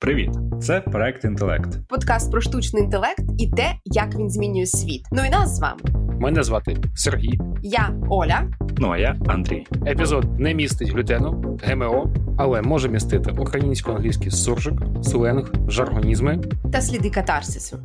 Привіт, це проект інтелект. Подкаст про штучний інтелект і те, як він змінює світ. Ну і нас з вами. Мене звати Сергій. Я Оля. Ну а я Андрій. Епізод не містить глютену, ГМО, але може містити українсько-англійський суржик, сленг, жаргонізми та сліди катарсису.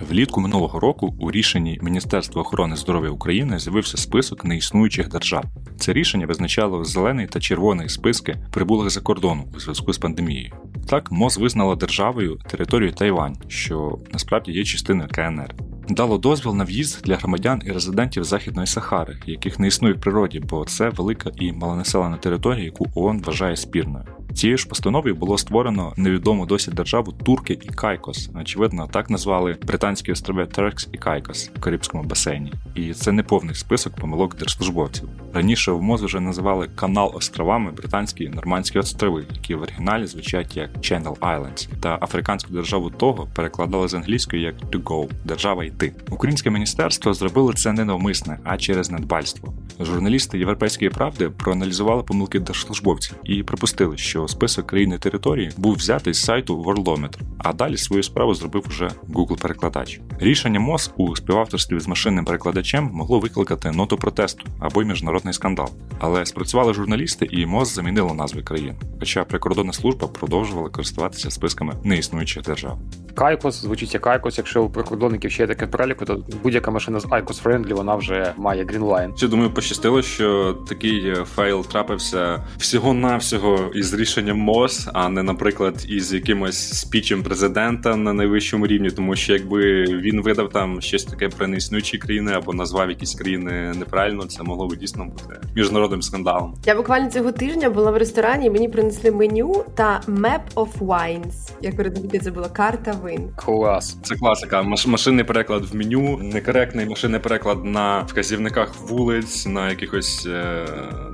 Влітку минулого року у рішенні Міністерства охорони здоров'я України з'явився список неіснуючих держав. Це рішення визначало зелений та червоний списки прибулих за кордону у зв'язку з пандемією. Так, МОЗ визнала державою територію Тайвань, що насправді є частиною КНР. Дало дозвіл на в'їзд для громадян і резидентів Західної Сахари, яких не існує в природі, бо це велика і малонаселена територія, яку ООН вважає спірною. Цією ж постановою було створено невідому досі державу Турки і Кайкос. Очевидно, так назвали британські острови Теркс і Кайкос в Карибському басейні. І це не повний список помилок держслужбовців. Раніше в МОЗ вже називали канал островами британські нормандські острови, які в оригіналі звучать як Channel Islands, та африканську державу того перекладали з англійської як to go – держава йти. Українське міністерство зробило це не навмисне, а через недбальство. Журналісти Європейської правди проаналізували помилки держслужбовців і припустили, що список країн і території був взятий з сайту Worldometer, а далі свою справу зробив уже Google-перекладач. Рішення МОЗ у співавторстві з машинним перекладачем могло викликати ноту протесту або й міжнародний скандал. Але спрацювали журналісти, і МОЗ замінило назви країн. Хоча прикордонна служба продовжувала користуватися списками неіснуючих держав. Кайкос звучить як IQOS. Якщо у прикордонників ще є таке переліку, то будь-яка машина з IQOS friendly, вона вже має green line. Я думаю, пощастило, що такий fail трапився всього-навсього із рішенням МОЗ, а не, наприклад, із якимось спічем президента на найвищому рівні, тому що якби він видав там щось таке про неіснуючі країни або назвав якісь країни неправильно, це могло би дійсно бути міжнародним скандалом. Я буквально цього тижня була в ресторані, і мені принесли меню та Map of Wines. Як передати, це була карта вин. Клас. Це класика. Маш- машинний переклад в меню, некоректний машинний переклад на вказівниках вулиць, на якихось е-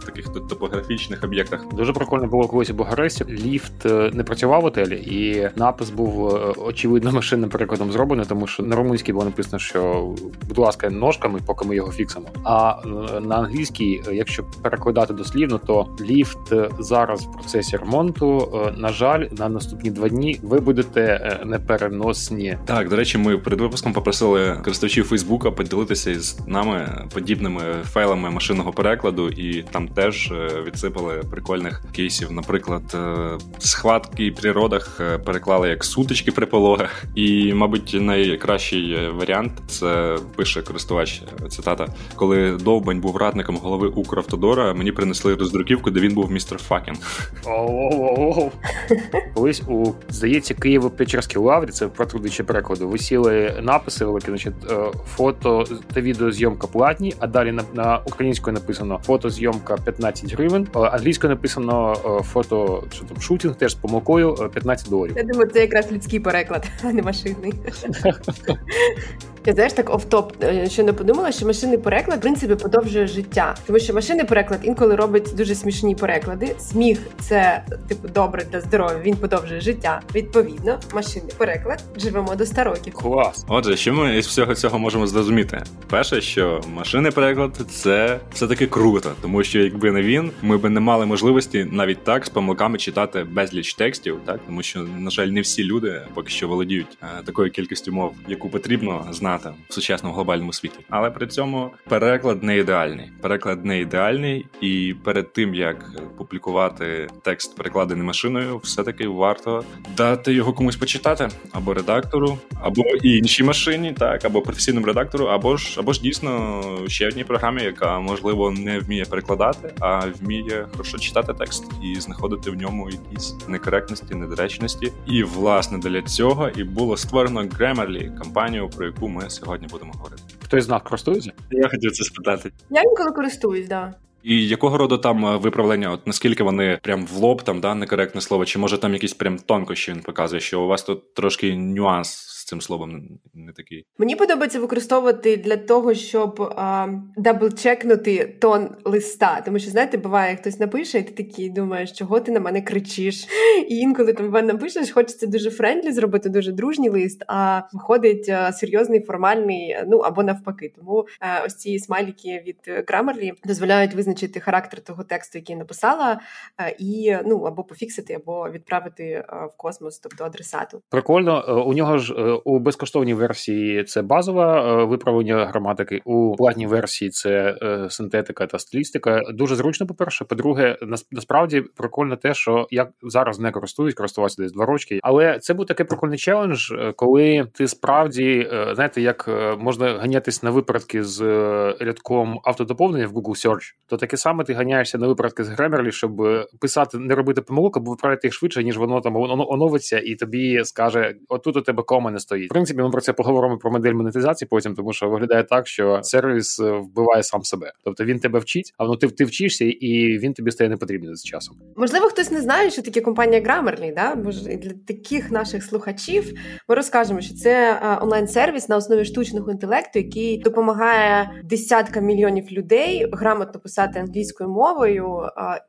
таких топографічних об'єктах. Дуже прикольно було колись у Ліфт е, не працював в отелі, і напис був е, очевидно машинним перекладом зроблений, тому що на румунській було написано, що будь ласка, ножками, поки ми його фіксимо. А е, на англійській, якщо перекладати дослівно, то ліфт зараз в процесі ремонту. На жаль, на наступні два дні ви будете непереносні. Так, до речі, ми перед випуском попросили користувачів Фейсбука поділитися із нами подібними файлами машинного перекладу, і там теж відсипали прикольних кейсів. Наприклад, е, схватки при родах е, переклали як сутички при пологах. І, мабуть, найкращий е, варіант це пише користувач цитата: коли довбань був радником голови Укравтодора, мені принесли роздруківку, де він був mister Fucking. Колись у здається Києво-Печерській лаврі, це про труднощі перекладу. Висіли написи великі, значить, фото та відеозйомка платні, а далі на, українською написано фотозйомка 15 гривень, англійською написано е, фото що там shooting теж з помилкою е, 15 доларів. Я думаю, це якраз людський переклад, а не машинний. Я знаєш, так офтоп, е, що не подумала, що машинний переклад в принципі подовжує життя, тому що машинний переклад інколи робить дуже смішні переклади. Сміх це типу добре для здоров'я. Він подовжує життя. Відповідно, машинний переклад живемо до 100 років. Клас. Отже, що ми із всього цього можемо зрозуміти? Перше, що машинний переклад це все-таки круто, тому що якби не він, ми би не мали можливості навіть так з помилками читати безліч текстів, так тому що, на жаль, не всі люди поки що володіють е, такою кількістю мов, яку потрібно знати в сучасному глобальному світі. Але при цьому переклад не ідеальний. Переклад не ідеальний, і перед тим як публікувати текст, перекладений машиною, все-таки варто дати його комусь почитати або редактору, або іншій машині, так, або професійному редактору, або ж або ж дійсно ще одній програмі, яка можливо не вміє перекладати, а вміє хорошо читати текст і знаходити в ньому якісь некоректності, недоречності. І власне для цього і було створено Grammarly, компанію, про яку ми сьогодні будемо говорити. Хтось з нас користується? Я хотів це спитати. Я інколи користуюсь, да. І якого роду там е, виправлення? От наскільки вони прям в лоб там да некоректне слово, чи може там якісь прям тонкощі він показує, що у вас тут трошки нюанс з цим словом не такий. Мені подобається використовувати для того, щоб даблчекнути тон листа. Тому що, знаєте, буває, хтось напише, і ти такий думаєш, чого ти на мене кричиш. І інколи там мене напишеш, хочеться дуже friendly зробити, дуже дружній лист, а виходить а, серйозний, формальний, ну або навпаки. Тому а, ось ці смайліки від Grammarly дозволяють визначити характер того тексту, який я написала, а, і ну або пофіксити, або відправити в космос, тобто адресату. Прикольно, е, у нього ж е, у безкоштовній версії це базове виправлення граматики, у платній версії це е, синтетика та стилістика. Дуже зручно. По перше, по-друге, насправді прикольно те, що я зараз не користуюсь, користувався десь два рочки, але це був такий прикольний челендж, коли ти справді знаєте, як можна ганятись на випередки з рядком автодоповнення в Google Search, то таке саме ти ганяєшся на випередки з Grammarly, щоб писати, не робити помилок, або виправити їх швидше, ніж воно там оновиться, і тобі скаже: отут у тебе кома не стоїть. В принципі, ми про це поговоримо про модель монетизації потім, тому що виглядає так, що сервіс е, вбиває сам себе. Тобто він тебе вчить, а ну ти ти вчишся, і він тобі стає не потрібний з часом. Можливо, хтось не знає, що таке компанія Grammarly, да? Може, для таких наших слухачів ми розкажемо, що це е, онлайн-сервіс на основі штучного інтелекту, який допомагає десяткам мільйонів людей грамотно писати англійською мовою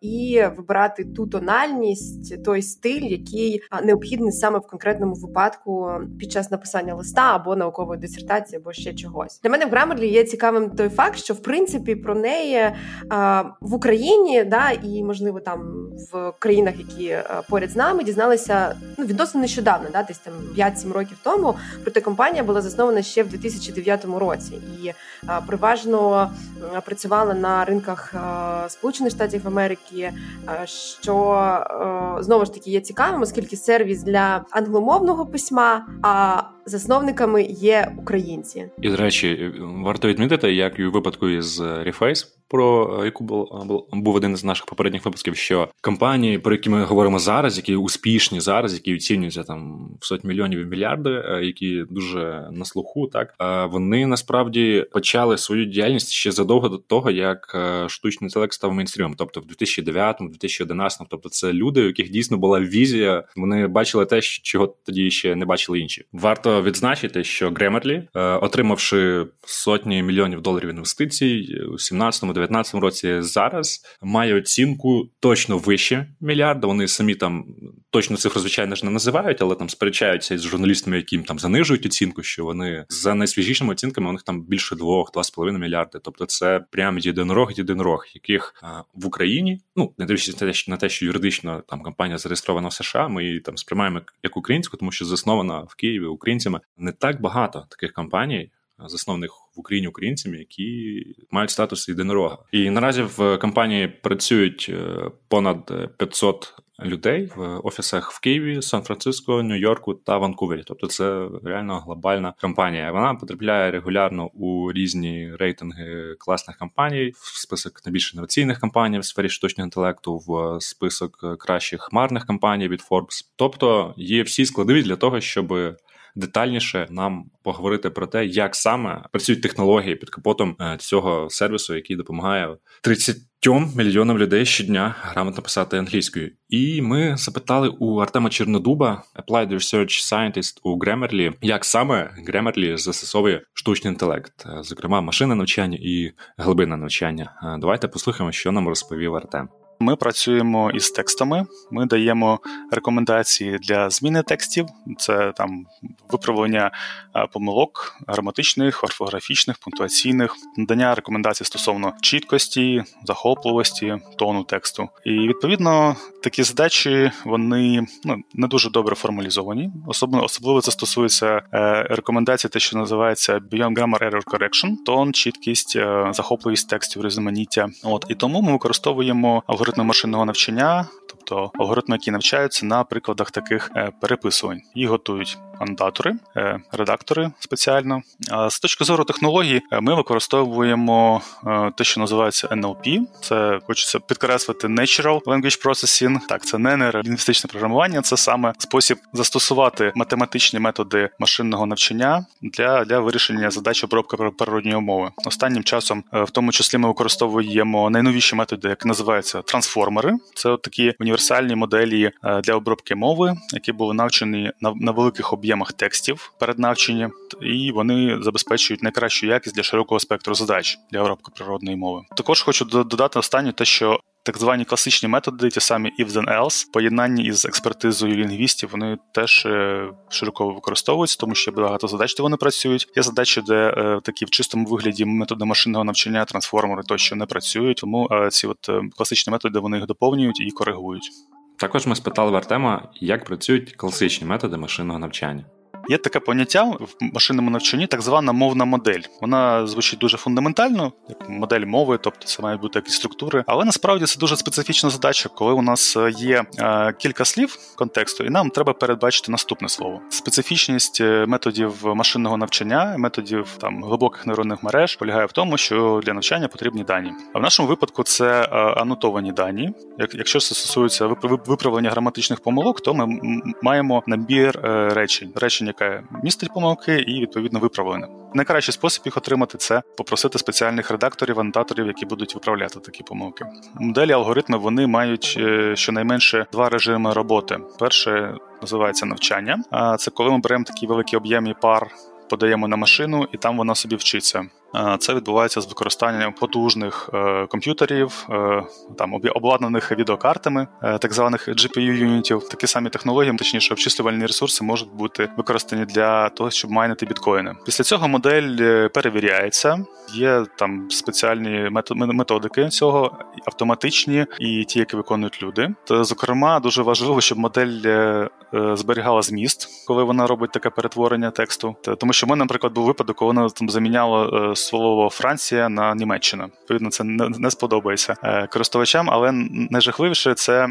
і вибирати ту тональність, той стиль, який необхідний саме в конкретному випадку під час написання листа або наукової дисертації, або ще чогось. Для мене в Grammarly є цікавим той факт, що в принципі про неї в Україні, да і можливо там в країнах, які поряд з нами, дізналися ну відносно нещодавно, да, десь там 5-7 років тому. Проте компанія була заснована ще в 2009 році і переважно працювала на ринках Сполучених Штатів Америки, що знову ж таки є цікавим, оскільки сервіс для англомовного письма. а are Засновниками є українці, і до речі, варто відмітити, як і у випадку із Reface, про яку був один із наших попередніх випусків, що компанії, про які ми говоримо зараз, які успішні зараз, які оцінюються там в сотні мільйонів і мільярди, е, які дуже на слуху, так вони насправді почали свою діяльність ще задовго до того, як е, штучний інтелект став мейнстрімом, тобто в 2009-му, 2011-му. Тобто, це люди, у яких дійсно була візія. Вони бачили те, чого тоді ще не бачили інші. Варто відзначити, що Grammarly, е, отримавши сотні мільйонів доларів інвестицій у 17-му 2019 році зараз має оцінку точно вище мільярда. Вони самі там точно цифру, звичайно ж не називають, але там сперечаються з журналістами, які там занижують оцінку, що вони за найсвіжішими оцінками у них там більше двох, два з половиною мільярди. Тобто, це прям єдинорог, єдинорог, яких в Україні, ну не дивлячись на те, що юридично там компанія зареєстрована в США. Ми її там сприймаємо як українську, тому що заснована в Києві українцями. Не так багато таких компаній засновних в Україні українцями, які мають статус єдинорога. І наразі в компанії працюють е, понад 500 людей в офісах в Києві, Сан-Франциско, Нью-Йорку та Ванкувері. Тобто, це реально глобальна компанія. Вона потрапляє регулярно у різні рейтинги класних компаній, в список найбільш інноваційних компаній в сфері штучного інтелекту, в список кращих хмарних компаній від Forbes. Тобто є всі складові для того, щоб детальніше нам поговорити про те, як саме працюють технології під капотом е, цього сервісу, який допомагає 30 мільйонам людей щодня грамотно писати англійською. І ми запитали у Артема Чернодуба, Applied Research Scientist у Grammarly, як саме Grammarly застосовує штучний інтелект, е, зокрема машинне навчання і глибинне навчання. Е, давайте послухаємо, що нам розповів Артем. Ми працюємо із текстами. Ми даємо рекомендації для зміни текстів. Це там виправлення е, помилок граматичних, орфографічних, пунктуаційних, надання рекомендацій стосовно чіткості, захопливості, тону тексту. І відповідно такі задачі вони ну не дуже добре формалізовані. Особливо особливо це стосується е, рекомендацій, те, що називається Beyond Grammar Error Correction, тон, чіткість, е, захопливість текстів, різноманіття. От і тому ми використовуємо алгоритми машинного навчання, тобто алгоритми, які навчаються на прикладах таких е, переписувань. Їх готують анотатори, е, редактори спеціально. З точки зору технології, е, ми використовуємо те, що називається NLP. Це хочеться підкреслити Natural Language Processing. Так, це не нейролінгвістичне програмування, це саме спосіб застосувати математичні методи машинного навчання для для вирішення задач обробки природньої мови. Останнім часом, в тому числі, ми використовуємо найновіші методи, які називаються трансформери. Це от такі універсальні моделі для обробки мови, які були навчені на, на великих об'єктах об'ємах текстів перед навчанням, і вони забезпечують найкращу якість для широкого спектру задач для обробки природної мови. Також хочу додати останнє те, що так звані класичні методи, ті самі if then else, поєднанні із експертизою лінгвістів, вони теж е, широко використовуються, тому що багато задач, де вони працюють. Є задачі, де е, такі в чистому вигляді методи машинного навчання, трансформери тощо не працюють. Тому е, ці от класичні методи вони їх доповнюють і коригують. Також ми спитали в Артема, як працюють класичні методи машинного навчання. Є таке поняття в машинному навчанні, так звана мовна модель. Вона звучить дуже фундаментально, як модель мови, тобто це мають бути якісь структури. Але насправді це дуже специфічна задача, коли у нас е, є е, кілька слів контексту, і нам треба передбачити наступне слово. Специфічність е, методів машинного навчання, методів там глибоких нейронних мереж полягає в тому, що для навчання потрібні дані. А в нашому випадку це анотовані дані. Якщо це стосується виправлення граматичних помилок, то ми маємо набір речень. Речення яке містить помилки, і відповідно виправлене. Найкращий спосіб їх отримати це попросити спеціальних редакторів, анотаторів, які будуть виправляти такі помилки. Моделі алгоритми вони мають е, щонайменше два режими роботи. Перше називається навчання, а це коли ми беремо такі великі об'єми пар. Подаємо на машину, і там вона собі вчиться. Це відбувається з використанням потужних е, комп'ютерів, е, там обладнаних відеокартами, е, так званих GPU-юнітів. Такі самі технології, точніше, обчислювальні ресурси можуть бути використані для того, щоб майнити біткоїни. Після цього модель перевіряється. Є там спеціальні методики цього, автоматичні і ті, які виконують люди. То, зокрема, дуже важливо, щоб модель зберігала зміст, коли вона робить таке перетворення тексту. Тому що в мене, наприклад, був випадок, коли вона там заміняла слово Франція на Німеччина. Відповідно, це не, сподобається е, користувачам, але найжахливіше це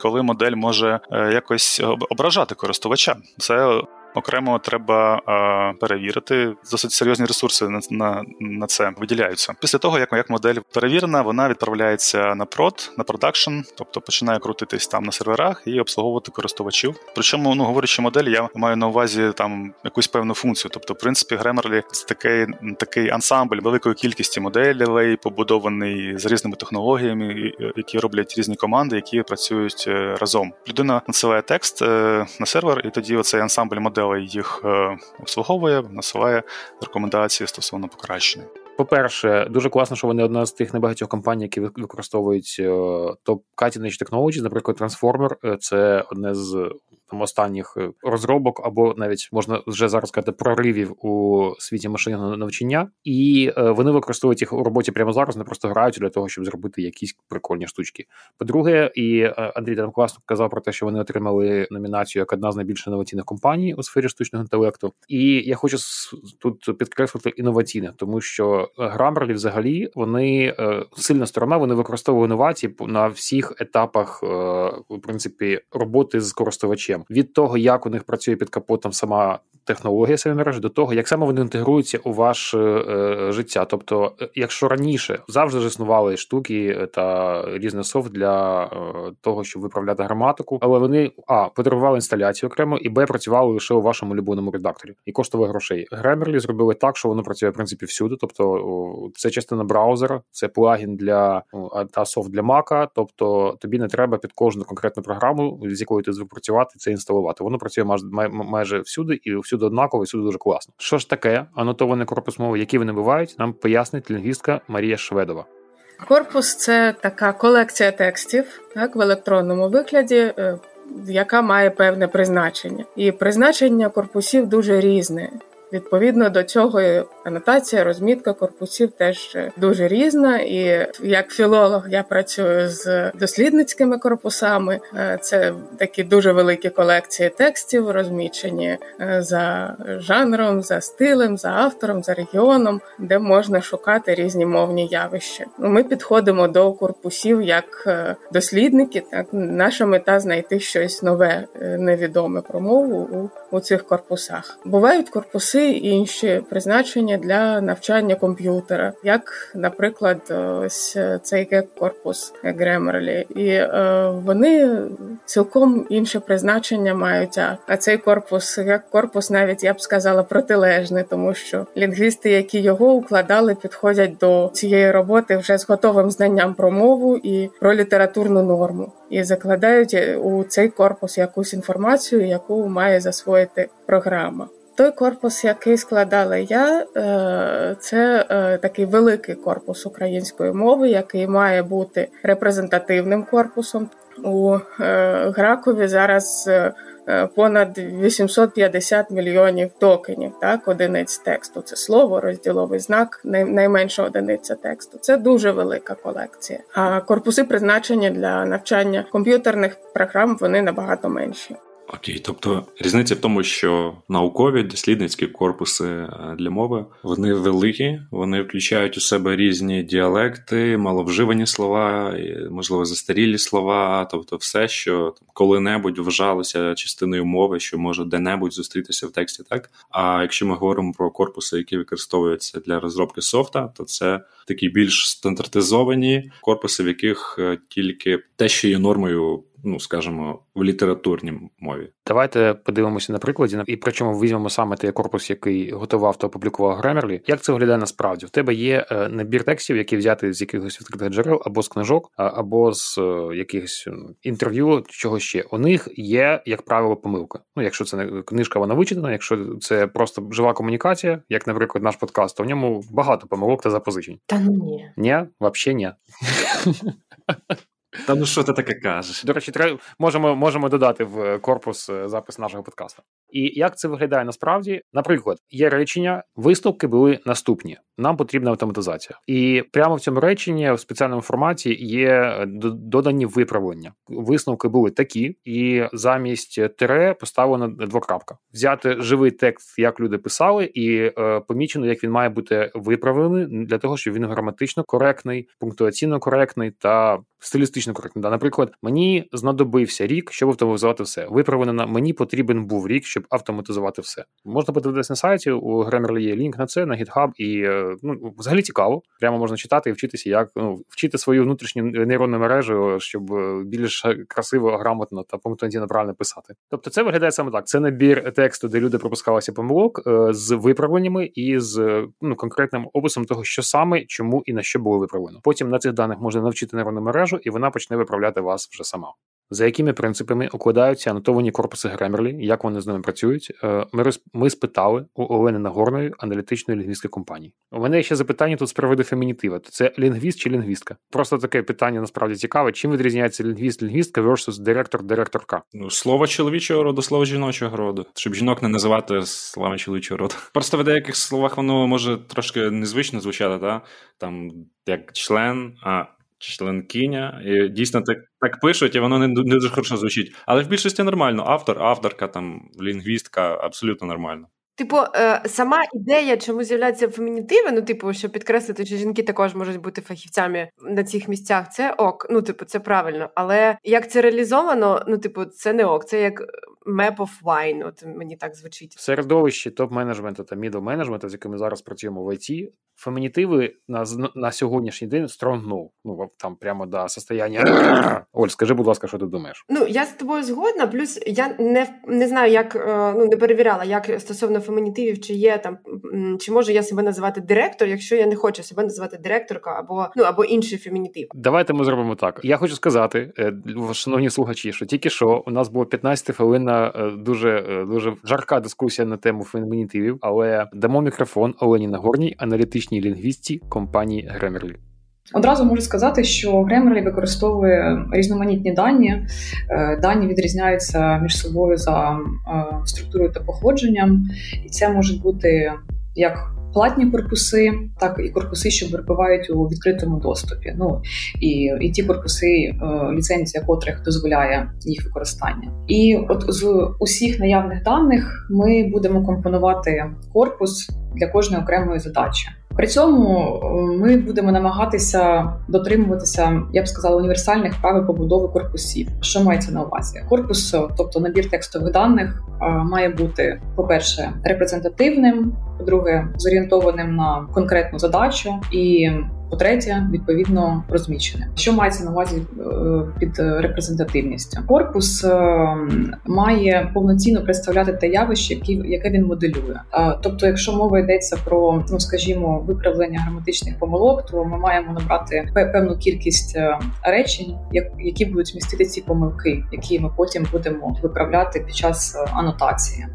коли модель може е, якось ображати користувача. Це окремо треба а, перевірити. Досить серйозні ресурси на на, на це виділяються. Після того, як як модель перевірена, вона відправляється на прод, на продакшн, тобто починає крутитись там на серверах і обслуговувати користувачів. Причому, ну говорячи модель, я маю на увазі там якусь певну функцію. Тобто, в принципі, Grammarly – це такий такий ансамбль великої кількості моделей, побудований з різними технологіями, які роблять різні команди, які працюють е, разом. Людина надсилає текст е, на сервер, і тоді оцей ансамбль моделей моделей їх е, обслуговує, насилає рекомендації стосовно покращення. По-перше, дуже класно, що вони одна з тих небагатьох компаній, які використовують е, топ cutting Technologies, наприклад, Transformer – це одне з там останніх е, розробок, або навіть можна вже зараз сказати проривів у світі машинного навчання, і е, вони використовують їх у роботі прямо зараз, не просто грають для того, щоб зробити якісь прикольні штучки. По-друге, і е, Андрій там класно казав про те, що вони отримали номінацію як одна з найбільш інноваційних компаній у сфері штучного інтелекту. І я хочу тут підкреслити інноваційне, тому що Grammarly взагалі вони сильна сторона, вони використовують інновації на всіх етапах в принципі роботи з користувачем від того, як у них працює під капотом сама технологія мережі, до того, як саме вони інтегруються у ваше е, життя. Тобто, е, якщо раніше завжди ж існували штуки та різний софт для е, того, щоб виправляти граматику, але вони а потребували інсталяцію окремо, і б працювали лише у вашому улюбленому редакторі і коштували грошей. Grammarly зробили так, що воно працює в принципі всюди. Тобто, це частина браузера, це плагін для та софт для Mac, Тобто тобі не треба під кожну конкретну програму, з якою ти звик працювати, це інсталувати. Воно працює майже майже всюди і всюди однаково, і всюди дуже класно. Що ж таке анотований корпус мови, які вони бувають, нам пояснить лінгвістка Марія Шведова. Корпус це така колекція текстів, так в електронному вигляді. Е, яка має певне призначення, і призначення корпусів дуже різне. Відповідно до цього анотація, розмітка корпусів теж дуже різна. І як філолог я працюю з дослідницькими корпусами. Е, це такі дуже великі колекції текстів, розмічені е, за жанром, за стилем, за автором, за регіоном, де можна шукати різні мовні явища. Ну, ми підходимо до корпусів як е, дослідники. Так наша мета знайти щось нове, невідоме про мову у, у цих корпусах. Бувають корпуси інші призначення для навчання комп'ютера, як, наприклад, ось цей корпус Grammarly. і е, вони цілком інше призначення мають. А цей корпус, як корпус, навіть я б сказала, протилежний, тому що лінгвісти, які його укладали, підходять до цієї роботи вже з готовим знанням про мову і про літературну норму. і закладають у цей корпус якусь інформацію, яку має засвоїти програма. Той корпус, який складала я, е, це е, такий великий корпус української мови, який має бути репрезентативним корпусом. У е, Гракові зараз понад 850 мільйонів токенів, так, одиниць тексту. Це слово, розділовий знак, найменша одиниця тексту. Це дуже велика колекція. А корпуси призначені для навчання комп'ютерних програм вони набагато менші. Окей, тобто різниця в тому, що наукові дослідницькі корпуси е, для мови вони великі, вони включають у себе різні діалекти, маловживані слова, можливо, застарілі слова, тобто все, що коли-небудь вважалося частиною мови, що може де-небудь зустрітися в тексті, так. А якщо ми говоримо про корпуси, які використовуються для розробки софта, то це такі більш стандартизовані корпуси, в яких е, тільки те, що є нормою ну скажімо, в літературній мові. Давайте подивимося на прикладі, і причому візьмемо саме той корпус, який готував та опублікував Grammarly. Як це виглядає насправді? В тебе є е, набір текстів, які взяти з якихось відкритих джерел, або з книжок, або з е, якихось інтерв'ю, чого ще. У них є, як правило, помилка. Ну, якщо це не книжка, вона вичитана, якщо це просто жива комунікація, як, наприклад, наш подкаст, то в ньому багато помилок та запозичень. Та ну ні. Ні, взагалі ні. Та ну що ти таке кажеш? До речі, можемо можемо додати в корпус е, запис нашого подкасту. І як це виглядає насправді? Наприклад, є речення, висновки були наступні. Нам потрібна автоматизація, і прямо в цьому реченні в спеціальному форматі є е, додані виправлення. Висновки були такі, і замість тире поставлено двокрапка. Взяти живий текст, як люди писали, і е, помічено, як він має бути виправлений для того, щоб він граматично коректний, пунктуаційно коректний та стилістично коректний. Да, Наприклад, мені знадобився рік, щоб автоматизувати все. Виправлено мені потрібен був рік, щоб автоматизувати все. Можна подивитися на сайті. У Grammarly є лінк на це на GitHub, і е, ну взагалі цікаво. Прямо можна читати і вчитися, як ну вчити свою внутрішню нейронну мережу, щоб е, більш красиво, грамотно та пунктуаційно правильно писати. Тобто, це виглядає саме так. Це набір тексту, де люди пропускалися помилок е, з виправленнями і з ну конкретним описом того, що саме, чому і на що було виправлено. Потім на цих даних можна навчити нейронну мережу, і вона почне виправляти вас вже сама. За якими принципами укладаються анотовані корпуси Grammarly, як вони з ними працюють? Е, ми роз... ми спитали у Олени Нагорної аналітичної лінгвістської компанії. У мене ще запитання тут з приводу фемінітива. Це лінгвіст чи лінгвістка? Просто таке питання насправді цікаве. Чим відрізняється лінгвіст лінгвістка versus директор директорка? Ну слово чоловічого роду, слово жіночого роду, щоб жінок не називати словами чоловічого роду. Просто в деяких словах воно може трошки незвично звучати, та там як член. а членкиня. І Дійсно, так так пишуть, і воно не, не дуже хорошо звучить. Але в більшості нормально. Автор, авторка, там, лінгвістка абсолютно нормально. Типу, е, сама ідея, чому з'являються фемінітиви, ну, типу, щоб підкреслити, що жінки також можуть бути фахівцями на цих місцях, це ок. Ну, типу, це правильно. Але як це реалізовано, ну, типу, це не ок. Це як map of wine, От мені так звучить. В середовищі топ-менеджменту та middle менеджменту, з якими зараз працюємо в ІТ, фемінітиви на на сьогоднішній день strong. Ну там прямо до состояння. Оль, скажи, будь ласка, що ти думаєш? Ну я з тобою згодна. Плюс я не не знаю, як е, ну не перевіряла, як стосовно фемінітивів, чи є там, чи можу я себе називати директор, якщо я не хочу себе називати директорка або ну або інший фемінітив. Давайте ми зробимо так. Я хочу сказати, е, шановні слухачі, що тільки що у нас було 15 хвилинна е, дуже дуже жарка дискусія на тему фемінітивів, але дамо мікрофон Олені Нагорній, аналітичній лінгвістці компанії Гремерлі. Одразу можу сказати, що Гремерлі використовує різноманітні дані. Е, дані відрізняються між собою за е, структурою та походженням, і це можуть бути як платні корпуси, так і корпуси, що перебувають у відкритому доступі. Ну і і ті корпуси, е, ліцензія котрих дозволяє їх використання. І от з усіх наявних даних ми будемо компонувати корпус для кожної окремої задачі. При цьому е, ми будемо намагатися дотримуватися, я б сказала, універсальних правил побудови корпусів. Що мається на увазі? Корпус, тобто набір текстових даних, е, має бути, по-перше, репрезентативним, по-друге, зорієнтованим на конкретну задачу і по-третє, відповідно розміщене. Що мається на увазі під репрезентативністю? Корпус має повноцінно представляти те явище, яке він моделює. Тобто, якщо мова йдеться про ну, скажімо, виправлення граматичних помилок, то ми маємо набрати певну кількість речень, які будуть містити ці помилки, які ми потім будемо виправляти під час анотації.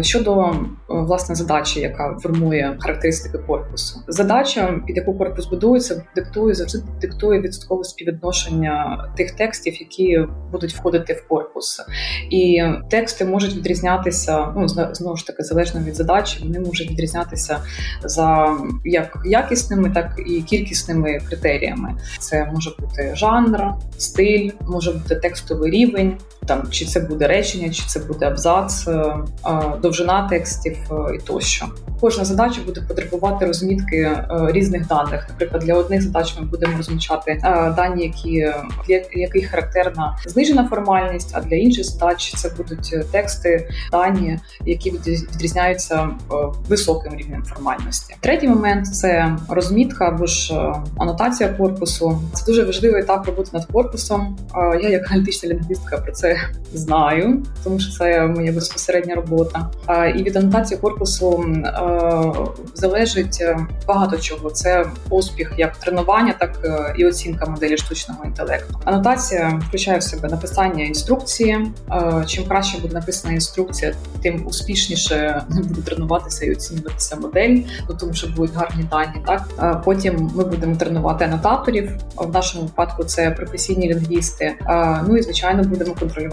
Щодо власне задачі, яка формує характеристики корпусу, задача, під яку корпус будується, диктує завжди диктує відсоткове співвідношення тих текстів, які будуть входити в корпус, і тексти можуть відрізнятися. Ну знову ж таки залежно від задачі, вони можуть відрізнятися за як якісними, так і кількісними критеріями. Це може бути жанр, стиль, може бути текстовий рівень, там чи це буде речення, чи це буде абзац, е, довжина текстів е, і тощо. Кожна задача буде потребувати розмітки е, різних даних. Наприклад, для одних задач ми будемо розмічати дані, які для яких характерна знижена формальність, а для інших задач це будуть тексти, дані, які відрізняються високим рівнем формальності. Третій момент це розмітка або ж анотація корпусу. Це дуже важливий етап роботи над корпусом. Я, як аналітична лінгвістка, про це знаю, тому що це моя безпосередня робота. І від анотації корпусу залежить е, багато чого. Це успіх як тренування, так е, і оцінка моделі штучного інтелекту. Анотація включає в себе написання інструкції. Чим краще буде написана інструкція, тим успішніше буде тренуватися і оцінюватися модель, ну тому що будуть гарні дані. Так потім ми будемо тренувати анотаторів. В нашому випадку це професійні лінгвісти. Ну і звичайно будемо контролювати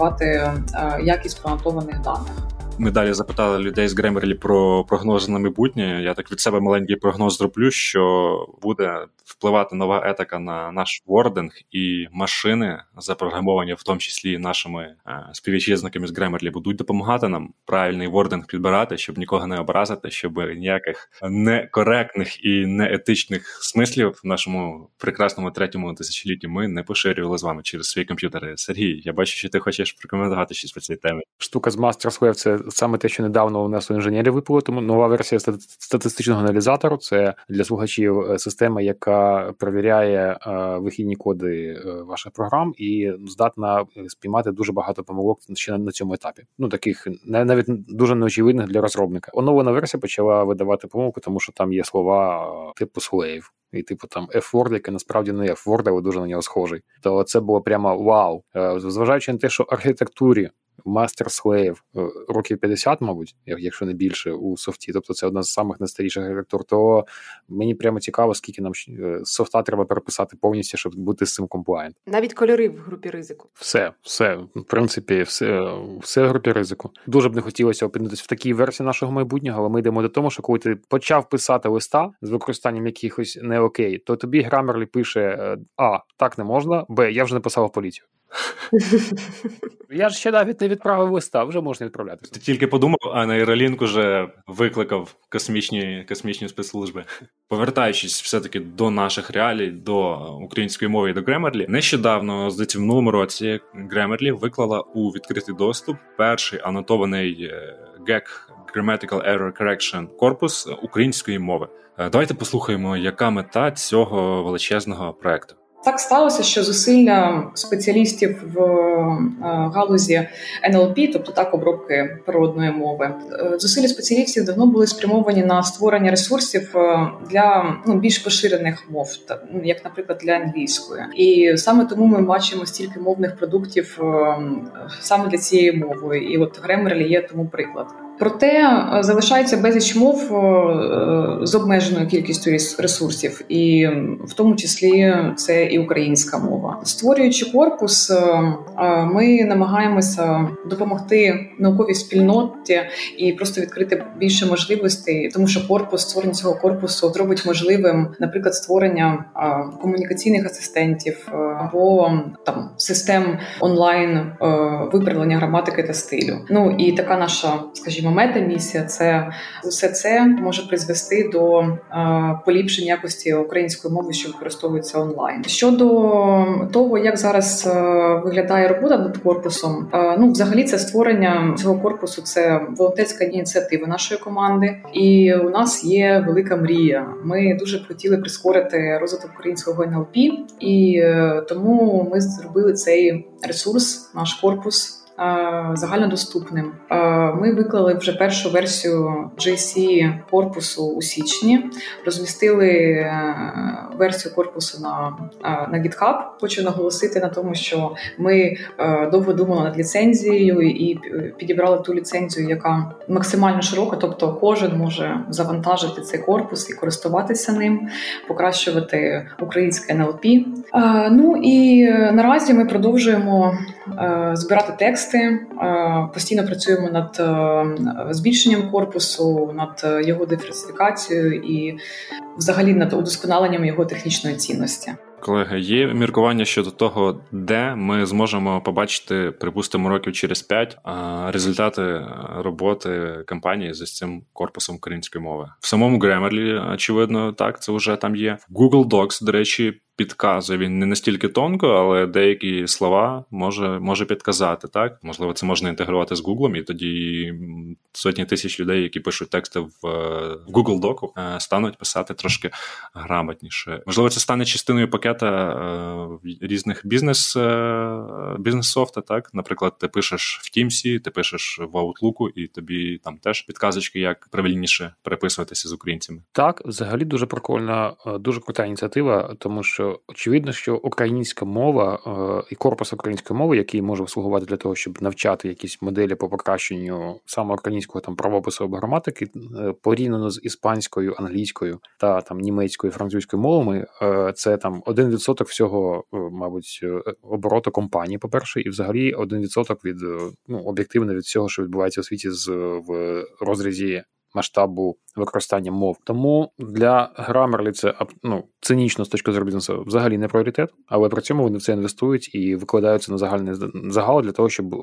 е, якість пронотованих даних. Ми далі запитали людей з Grammarly про прогнози на майбутнє. Я так від себе маленький прогноз зроблю, що буде впливати нова етика на наш вординг і машини, запрограмовані в тому числі нашими е, співвітчизниками з Гремерлі, будуть допомагати нам правильний вординг підбирати, щоб нікого не образити, щоб ніяких некоректних і неетичних смислів в нашому прекрасному третьому тисячолітті ми не поширювали з вами через свої комп'ютери. Сергій, я бачу, що ти хочеш прокоментувати щось по цій темі. Штука з Master це саме те, що недавно у нас у інженерів випало, тому нова версія статистичного аналізатору це для слухачів е, система, яка перевіряє е, вихідні коди е, ваших програм і здатна спіймати дуже багато помилок ще на цьому етапі. Ну таких навіть дуже неочевидних для розробника. Оновлена версія почала видавати помилку, тому що там є слова типу slave. І, типу, там F-Word, який насправді не F-Word, але дуже на нього схожий. То це було прямо вау. Зважаючи на те, що архітектурі Master Slave е, років 50, мабуть, якщо не більше у софті. Тобто це одна з самих найстаріших архітектур, то мені прямо цікаво, скільки нам е, софта треба переписати повністю, щоб бути з цим compliant. Навіть кольори в групі ризику. Все, все, в принципі, все все в групі ризику. Дуже б не хотілося опинитися в такій версії нашого майбутнього, але ми йдемо до того, що коли ти почав писати листа з використанням якихось не окей, то тобі Grammarly пише: е, А, так не можна, Б, я вже написав в поліцію. Я ж ще навіть не відправив листа, вже можна відправляти. Ти тільки подумав, а на нейролінк уже викликав космічні космічні спецслужби. Повертаючись все-таки до наших реалій, до української мови і до Grammarly, нещодавно, здається, в минулому році Grammarly виклала у відкритий доступ перший анотований GEC Grammatical Error Correction корпус української мови. Е, давайте послухаємо, яка мета цього величезного проекту. Так сталося, що зусилля спеціалістів в е, галузі НЛП, тобто так обробки природної мови, е, зусилля спеціалістів давно були спрямовані на створення ресурсів е, для ну, більш поширених мов, ну, як, наприклад, для англійської, і саме тому ми бачимо стільки мовних продуктів саме для цієї мови. І от Grammarly є тому приклад. Проте е, залишається безліч мов е, з обмеженою кількістю ресурсів, і в тому числі це і українська мова. Створюючи корпус, е, ми намагаємося допомогти науковій спільноті і просто відкрити більше можливостей, тому що корпус створення цього корпусу зробить можливим, наприклад, створення комунікаційних асистентів або там систем онлайн виправлення граматики та стилю. Ну і така наша, скажімо скажімо, метамісія, це усе це може призвести до поліпшення якості української мови, що використовується онлайн. Щодо того, як зараз виглядає робота над корпусом, ну взагалі це створення цього корпусу, це волонтерська ініціатива нашої команди, і у нас є велика мрія. Ми дуже хотіли прискорити розвиток українського НЛП, і е, тому ми зробили цей ресурс, наш корпус. Е, загальнодоступним. Е, ми виклали вже першу версію JC корпусу у січні, розмістили е, версію корпусу на на GitHub. Хочу наголосити на тому, що ми довго думали над ліцензією і підібрали ту ліцензію, яка максимально широка, тобто кожен може завантажити цей корпус і користуватися ним, покращувати українське НЛП. Ну і наразі ми продовжуємо збирати тексти. Е, постійно працюємо над е, збільшенням корпусу, над е, його диверсифікацією і, взагалі, над удосконаленням його технічної цінності. Колеги, є міркування щодо того, де ми зможемо побачити, припустимо, років через п'ять результати роботи компанії з цим корпусом української мови в самому Grammarly, очевидно, так це вже там є. В Google Docs, до речі, підказує. Він не настільки тонко, але деякі слова може може підказати. Так можливо, це можна інтегрувати з Google, і тоді сотні тисяч людей, які пишуть тексти в, в Google Доку, е, стануть писати трошки грамотніше. Можливо, це стане частиною пакета е, різних бізнес е, бізнес софта. Так, наприклад, ти пишеш в Teams, ти пишеш в Outlook, і тобі там теж підказочки, як правильніше переписуватися з українцями. Так, взагалі дуже прикольна, дуже крута ініціатива, тому очевидно, що українська мова е, і корпус української мови, який може слугувати для того, щоб навчати якісь моделі по покращенню саме українського там правопису або граматики, е, порівняно з іспанською, англійською та там німецькою, французькою мовами, е, це там 1% всього, мабуть, обороту компанії, по перше, і взагалі 1% від ну об'єктивно від всього, що відбувається у світі з в розрізі масштабу використання мов. Тому для Grammarly це ну, цинічно з точки зору бізнесу взагалі не пріоритет, але при цьому вони в це інвестують і викладаються на загальний загал для того, щоб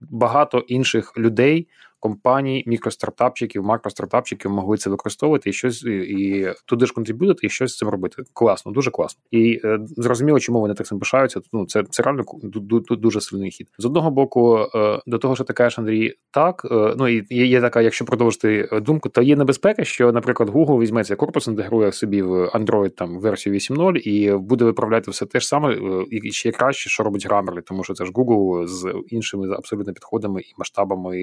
багато інших людей компаній, мікростартапчиків, макростартапчиків могли це використовувати і щось і туди ж контриб'ютити, і щось з цим робити. Класно, дуже класно. І е, зрозуміло, чому вони так цим пишаються. Ну це це реально дуже сильний хід. З одного боку, е, до того, що ти кажеш, Андрій, так е, ну і є, є така, якщо продовжити думку, то є небезпека, що, наприклад, Google візьметься корпус, інтегрує собі в Android там версію 8.0 і буде виправляти все те ж саме, е, і ще краще, що робить Grammarly, тому що це ж Google з іншими абсолютно підходами і масштабами.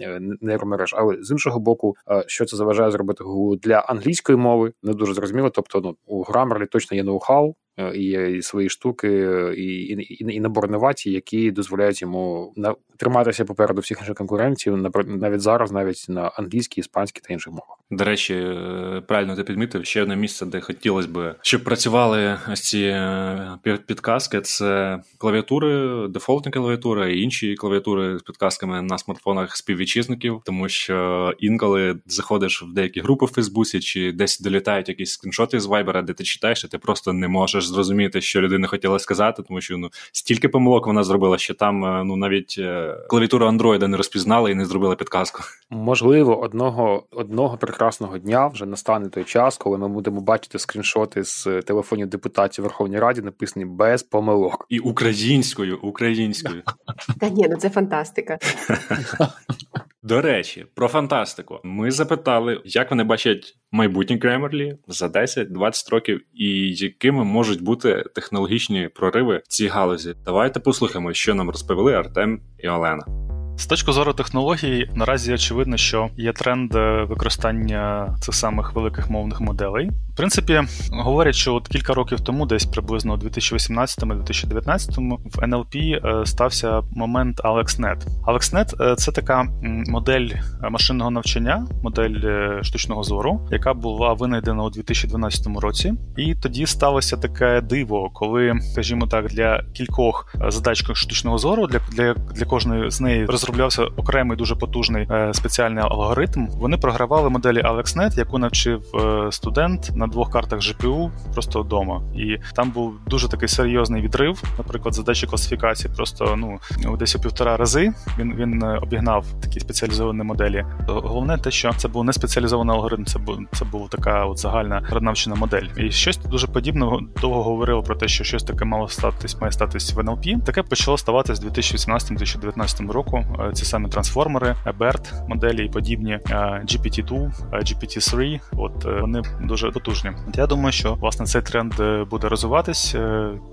Е, нейромереж. Але з іншого боку, е, що це заважає зробити для англійської мови, не дуже зрозуміло. Тобто, ну у Grammarly точно є ноу-хау, і, і свої штуки, і і, і набор інновацій, які дозволяють йому на триматися попереду всіх інших конкурентів, навіть зараз, навіть на англійській, іспанській та інших мовах. До речі, е, правильно ти підмітив ще одне місце, де хотілося б, щоб працювали ось ці е, підказки. Це клавіатури, дефолтні клавіатури і інші клавіатури з підказками на смартфонах співвітчизників, тому що інколи заходиш в деякі групи в Фейсбуці чи десь долітають якісь скріншоти з Вайбера, де ти читаєш, і ти просто не можеш можеш зрозуміти, що людина хотіла сказати, тому що ну стільки помилок вона зробила, що там е, ну навіть е, клавіатуру Андроїда не розпізнали і не зробили підказку. Можливо, одного одного прекрасного дня вже настане той час, коли ми будемо бачити скріншоти з телефонів депутатів Верховній Раді, написані без помилок і українською, українською. Та ні, ну це фантастика. До речі, про фантастику. Ми запитали, як вони бачать майбутнє Grammarly за 10-20 років, і якими можуть бути технологічні прориви в цій галузі. Давайте послухаємо, що нам розповіли Артем і Олена. З точки зору технологій, наразі очевидно, що є тренд е, використання цих самих великих мовних моделей. В принципі, говорять, що от кілька років тому, десь приблизно у 2018-2019, в NLP е, стався момент AlexNet. AlexNet е, – це така модель машинного навчання, модель штучного зору, яка була винайдена у 2012 році. І тоді сталося таке диво, коли, скажімо так, для кількох задач штучного зору, для для, для кожної з неї розроблявся окремий дуже потужний спеціальний алгоритм. Вони програвали моделі AlexNet, яку навчив студент на двох картах GPU просто вдома. І там був дуже такий серйозний відрив, наприклад, задачі класифікації, просто ну десь у півтора рази він він е, обігнав такі спеціалізовані моделі. Головне те, що це був не спеціалізований алгоритм, це був це була така от загальна навчена модель. І щось дуже подібне довго говорило про те, що щось таке мало статись, має статись в NLP. Таке почало ставати з 2018-2019 року. Е, ці самі трансформери, BERT моделі і подібні, е, GPT-2, GPT-3, От вони дуже потужні. Я думаю, що власне цей тренд буде розвиватись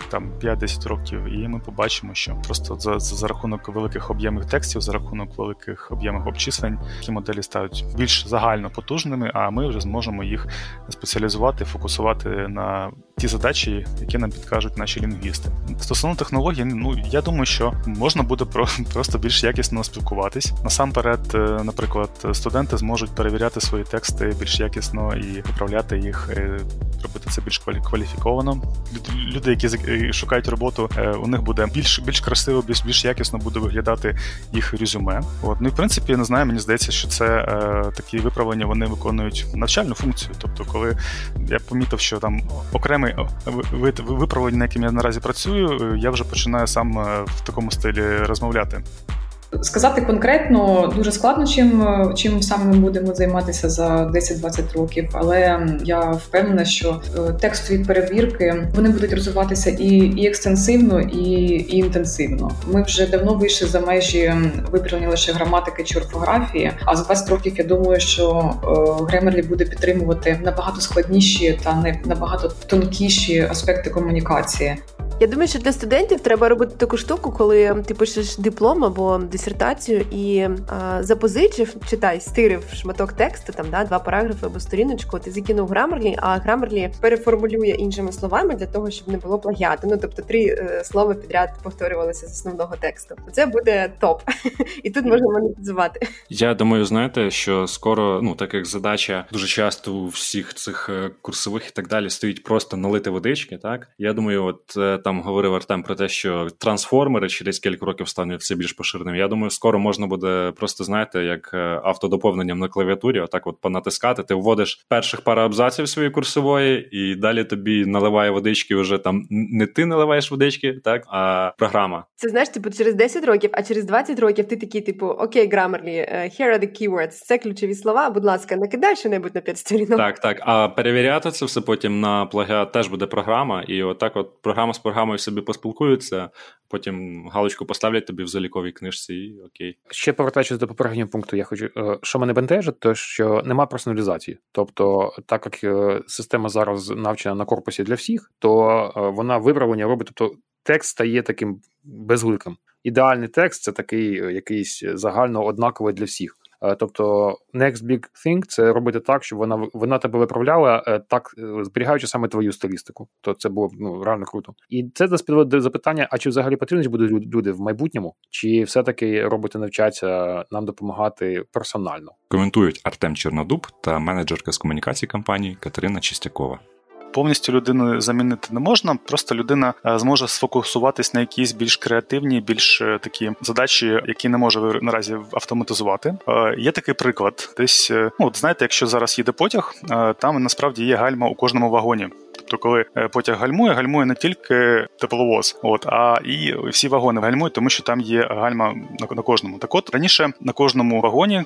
там 5-10 років, і ми побачимо, що просто за за рахунок великих об'ємів текстів, за рахунок великих об'ємів обчислень, ті моделі стають більш загально потужними, а ми вже зможемо їх спеціалізувати, фокусувати на ті задачі, які нам підкажуть наші лінгвісти. Стосовно технологій, ну я думаю, що можна буде про просто більш якісно спілкуватись. Насамперед, е, наприклад, студенти зможуть перевіряти свої тексти більш якісно і управляти їх, е, робити це більш кваліфіковано. Люди, які е, шукають роботу, у них буде більш більш красиво, більш більш якісно буде виглядати їх резюме. От ну і в принципі, я не знаю, мені здається, що це е, такі виправлення вони виконують навчальну функцію. Тобто, коли я помітив, що там окремий вид виправлення, на яким я наразі працюю, я вже починаю сам е, в такому стилі розмовляти. Сказати конкретно дуже складно, чим чим саме ми будемо займатися за 10-20 років, але я впевнена, що е, текстові перевірки вони будуть розвиватися і і екстенсивно, і і інтенсивно. Ми вже давно вийшли за межі виправлення лише граматики чи орфографії. А за 20 років я думаю, що Гремерлі буде підтримувати набагато складніші та не набагато тонкіші аспекти комунікації. Я думаю, що для студентів треба робити таку штуку, коли ти пишеш диплом або дисертацію і а, запозичив, читай, стирив шматок тексту, там да, два параграфи або сторіночку, ти закинув грамерлі, а грамерлі переформулює іншими словами для того, щоб не було плагіату. Ну тобто три е, слова підряд повторювалися з основного тексту. Це буде топ, і тут можна монетизувати. Я думаю, знаєте, що скоро, ну так як задача дуже часто у всіх цих е, курсових і так далі стоїть просто налити водички. Так я думаю, от е, там говорив Артем про те, що трансформери через кілька років стануть все більш поширеним. Я думаю, скоро можна буде просто знаєте, як е, автодоповненням на клавіатурі, отак от понатискати. Ти вводиш перших пару абзаців своєї курсової, і далі тобі наливає водички. Вже там не ти наливаєш водички, так а програма. Це знаєш, типу через 10 років, а через 20 років ти такий, типу, окей, Grammarly, here are the keywords, Це ключові слова. Будь ласка, накидай що-небудь на 5 сторінок. Так, так. А перевіряти це все потім на плагіат теж буде програма, і отак, от програма з програмою собі поспілкуються, потім галочку поставлять тобі в заліковій книжці, і окей. Ще повертаючись до попереднього пункту, я хочу, е, що мене бентежить, то що нема персоналізації. Тобто, так як е, система зараз навчена на корпусі для всіх, то е, вона виправлення робить, тобто текст стає таким безгликим. Ідеальний текст це такий якийсь загально однаковий для всіх. Е, тобто, next big thing – це робити так, щоб вона вона тебе виправляла е, так, е, зберігаючи саме твою стилістику. То це було ну реально круто. І це нас підводить запитання: а чи взагалі потрібні будуть люди в майбутньому, чи все-таки роботи навчаться нам допомагати персонально? Коментують Артем Чорнодуб та менеджерка з комунікації компанії Катерина Чистякова повністю людину замінити не можна. Просто людина е, зможе сфокусуватись на якісь більш креативні, більш е, такі задачі, які не може наразі автоматизувати. Е, є такий приклад, десь ну от знаєте, якщо зараз їде потяг, там насправді є гальма у кожному вагоні. Тобто, коли потяг гальмує, гальмує не тільки тепловоз, от а і всі вагони гальмують, тому що там є гальма на, на кожному. Так от раніше на кожному вагоні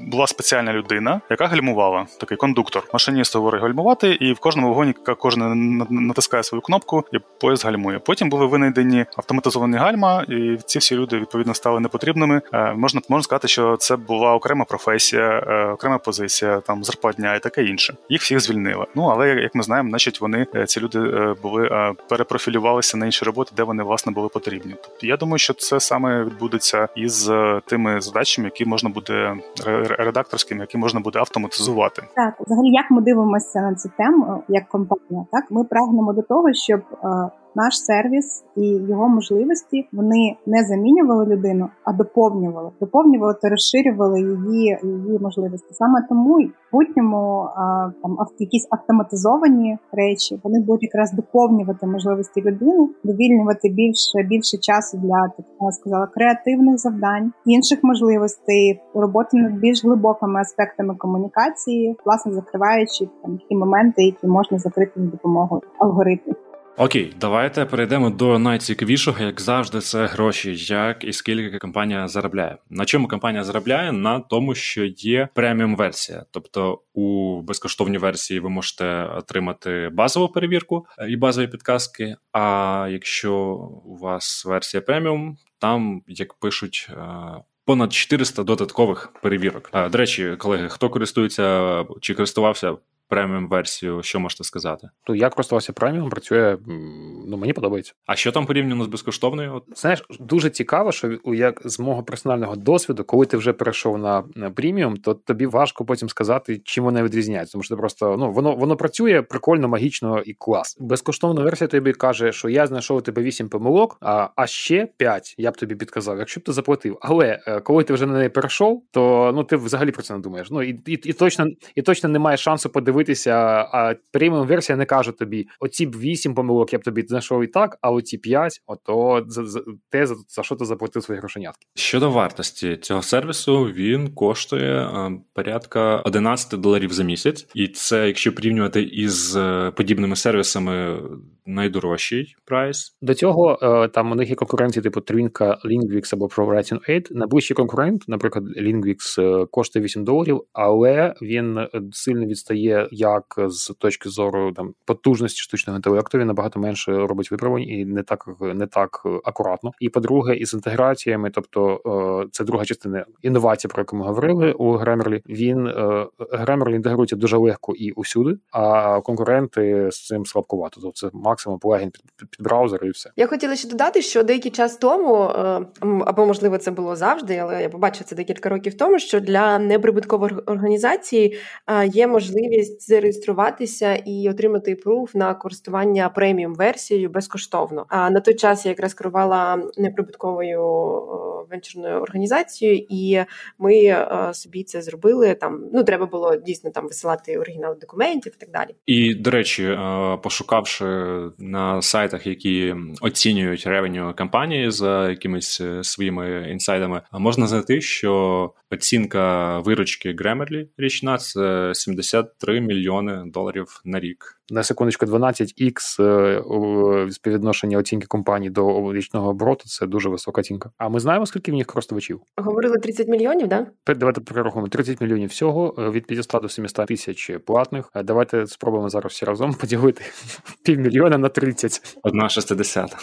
була спеціальна людина, яка гальмувала, такий кондуктор. Машиніст говорить гальмувати, і в кожному вагоні кожен натискає свою кнопку, і поїзд гальмує. Потім були винайдені автоматизовані гальма, і ці всі люди відповідно стали непотрібними. Е, можна можна сказати, що це була окрема професія, е, окрема позиція, там зарплатня і таке інше. Їх всіх звільнили. Ну але як ми знаємо, значить вони е, ці люди були перепрофілювалися на інші роботи, де вони власне були потрібні. Тобто я думаю, що це саме відбудеться із тими задачами, які можна буде редакторським, які можна буде автоматизувати. Так, взагалі, як ми дивимося на цю тему як компанія, так ми прагнемо до того, щоб е, наш сервіс і його можливості вони не замінювали людину, а доповнювали, доповнювали та розширювали її її можливості. Саме тому в майбутньому там якісь автоматизовані речі вони будуть якраз доповнювати можливості людини, довільнювати більше більше часу для так я сказала креативних завдань, інших можливостей, роботи над більш глибокими аспектами комунікації, власне закриваючи там ті моменти, які можна закрити за допомогою алгоритмів. Окей, давайте перейдемо до найцікавішого, як завжди, це гроші. Як і скільки компанія заробляє. На чому компанія заробляє? На тому, що є преміум версія. Тобто у безкоштовній версії ви можете отримати базову перевірку і базові підказки. А якщо у вас версія преміум, там як пишуть. Е, понад 400 додаткових перевірок. До речі, колеги, хто користується чи користувався преміум версію, що можете сказати? То я користувався преміум, працює ну мені подобається. А що там порівняно з безкоштовною? Знаєш, дуже цікаво, що як з мого персонального досвіду, коли ти вже перейшов на, преміум, то тобі важко потім сказати, чим вона відрізняється. Тому що просто ну воно воно працює прикольно, магічно і клас. Безкоштовна версія тобі каже, що я знайшов у тебе 8 помилок, а а ще 5 я б тобі підказав, якщо б ти заплатив. Але е, коли ти вже на неї перейшов, то ну ти взагалі про це не думаєш. Ну і і, і точно і точно немає шансу подивитися дивитися, а преміум версія не каже тобі: оці б 8 помилок я б тобі знайшов і так, а оці 5, ото за, за те, за, за що ти заплатив свої грошенятки. Щодо вартості цього сервісу, він коштує а, порядка 11 доларів за місяць, і це, якщо порівнювати із е, подібними сервісами, найдорожчий прайс. До цього е, там у них є конкуренції, типу Twinka, Lingvix або ProWriting 8. Найближчий конкурент, наприклад, Lingvix е, коштує 8 доларів, але він сильно відстає як з точки зору там потужності штучного інтелекту. Він набагато менше робить виправлень і не так не так акуратно. І по-друге, із інтеграціями, тобто е, це друга частина інновації, про яку ми говорили у Grammarly, Він Grammarly інтегрується дуже легко і усюди, а конкуренти з цим слабкувато. Тобто це максимум плагін під, під, під браузер і все. Я хотіла ще додати, що деякий час тому, е, або можливо це було завжди, але я побачила це декілька років тому, що для неприбуткової організації е, є можливість зареєструватися і отримати пруф на користування преміум версією безкоштовно. А на той час я якраз керувала неприбутковою е, венчурною організацією, і ми собі це зробили. Там ну треба було дійсно там висилати оригінал документів і так далі. І до речі, пошукавши на сайтах, які оцінюють ревеню компанії за якимись е, своїми інсайдами, можна знайти, що оцінка виручки Grammarly річна це 73 мільйони доларів на рік. На секундочку, 12x е, співвідношення оцінки компанії до річного обороту це дуже висока оцінка. А ми знаємо, скільки в них користувачів? Говорили 30 мільйонів, да? Давайте перерахуємо 30 мільйонів всього е, від 500 до 700 тисяч платних. Давайте спробуємо зараз всі разом поділити півмільйона на 30. Одна шестидесята.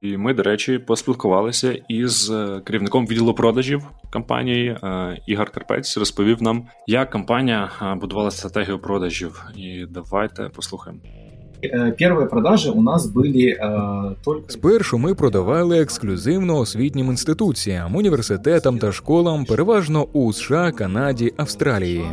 І ми, до речі, поспілкувалися із е, керівником відділу продажів компанії е, Ігор Карпець. Розповів нам, як компанія е, будувала стратегію продажів. І давайте послухаємо. Перші продажі у нас були э, только... Спершу ми продавали ексклюзивно освітнім інституціям, університетам та школам, переважно у США, Канаді, Австралії.